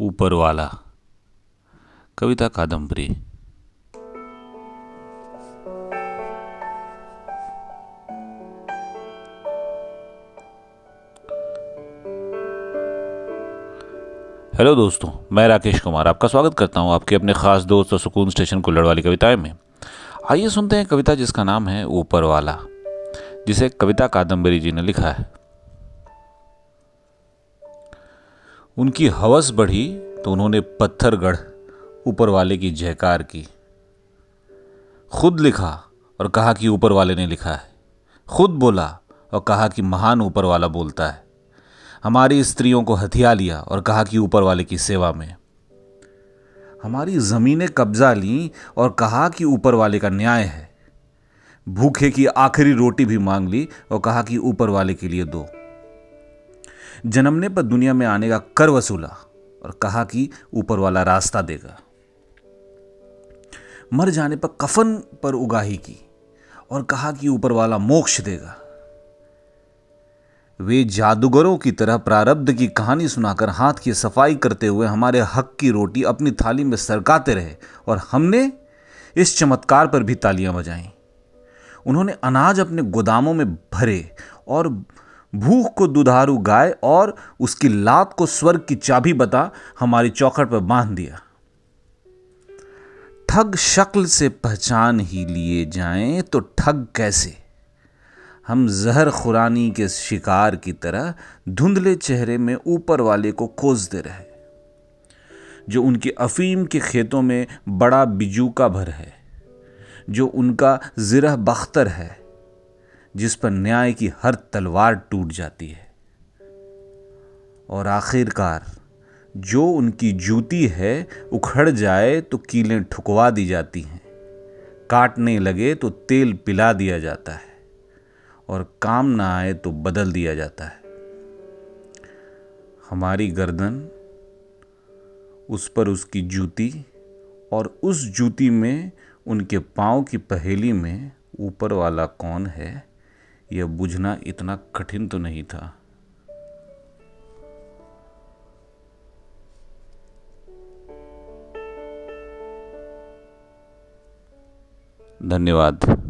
ऊपर वाला कविता कादम्बरी हेलो दोस्तों, मैं राकेश कुमार आपका स्वागत करता हूँ आपके अपने खास दोस्त और सुकून स्टेशन कुल्लड़ वाली कविताएँ में। आइए सुनते हैं कविता जिसका नाम है ऊपर वाला जिसे कविता कादम्बरी जी ने लिखा है। उनकी हवस बढ़ी तो उन्होंने पत्थरगढ़ ऊपर वाले की जयकार की। खुद लिखा और कहा कि ऊपर वाले ने लिखा है। खुद बोला और कहा कि महान ऊपर वाला बोलता है। हमारी स्त्रियों को हथिया लिया और कहा कि ऊपर वाले की सेवा में। हमारी जमीनें कब्जा ली और कहा कि ऊपर वाले का न्याय है। भूखे की आखिरी रोटी भी मांग ली और कहा कि ऊपर वाले के लिए दो। जन्मने पर दुनिया में आने का कर वसूला और कहा कि ऊपर वाला रास्ता देगा। मर जाने पर कफन पर उगाही की और कहा कि ऊपर वाला मोक्ष देगा। वे जादूगरों की तरह प्रारब्ध की कहानी सुनाकर हाथ की सफ़ाई करते हुए हमारे हक की रोटी अपनी थाली में सरकाते रहे और हमने इस चमत्कार पर भी तालियाँ बजाईं। उन्होंने अनाज अपने गोदामों में भरे और भूख को दुधारू गाय और उसकी लात को स्वर्ग की चाबी बता हमारी चौखट पर बाँध दिया। ठग शक्ल से पहचान ही लिए जाएँ तो ठग कैसे? हम जहर खुरानी के शिकार की तरह धुंधले चेहरे में ऊपर वाले को खोजते रहे, जो उनके अफीम के खेतों में बड़ा बिजू का भर है, जो उनका जिरह बख्तर है। जिस पर न्याय की हर तलवार टूट जाती है। और आखिरकार, जो उनकी जूती है, उखड़ जाए तो कीलें ठुकवा दी जाती हैं। काटने लगे तो तेल पिला दिया जाता है। और काम ना आए तो बदल दिया जाता है। हमारी गर्दन, उस पर उसकी जूती और उस जूती में उनके पाँव की पहेली में ऊपर वाला कौन है? यह बुझना इतना कठिन तो नहीं था। धन्यवाद।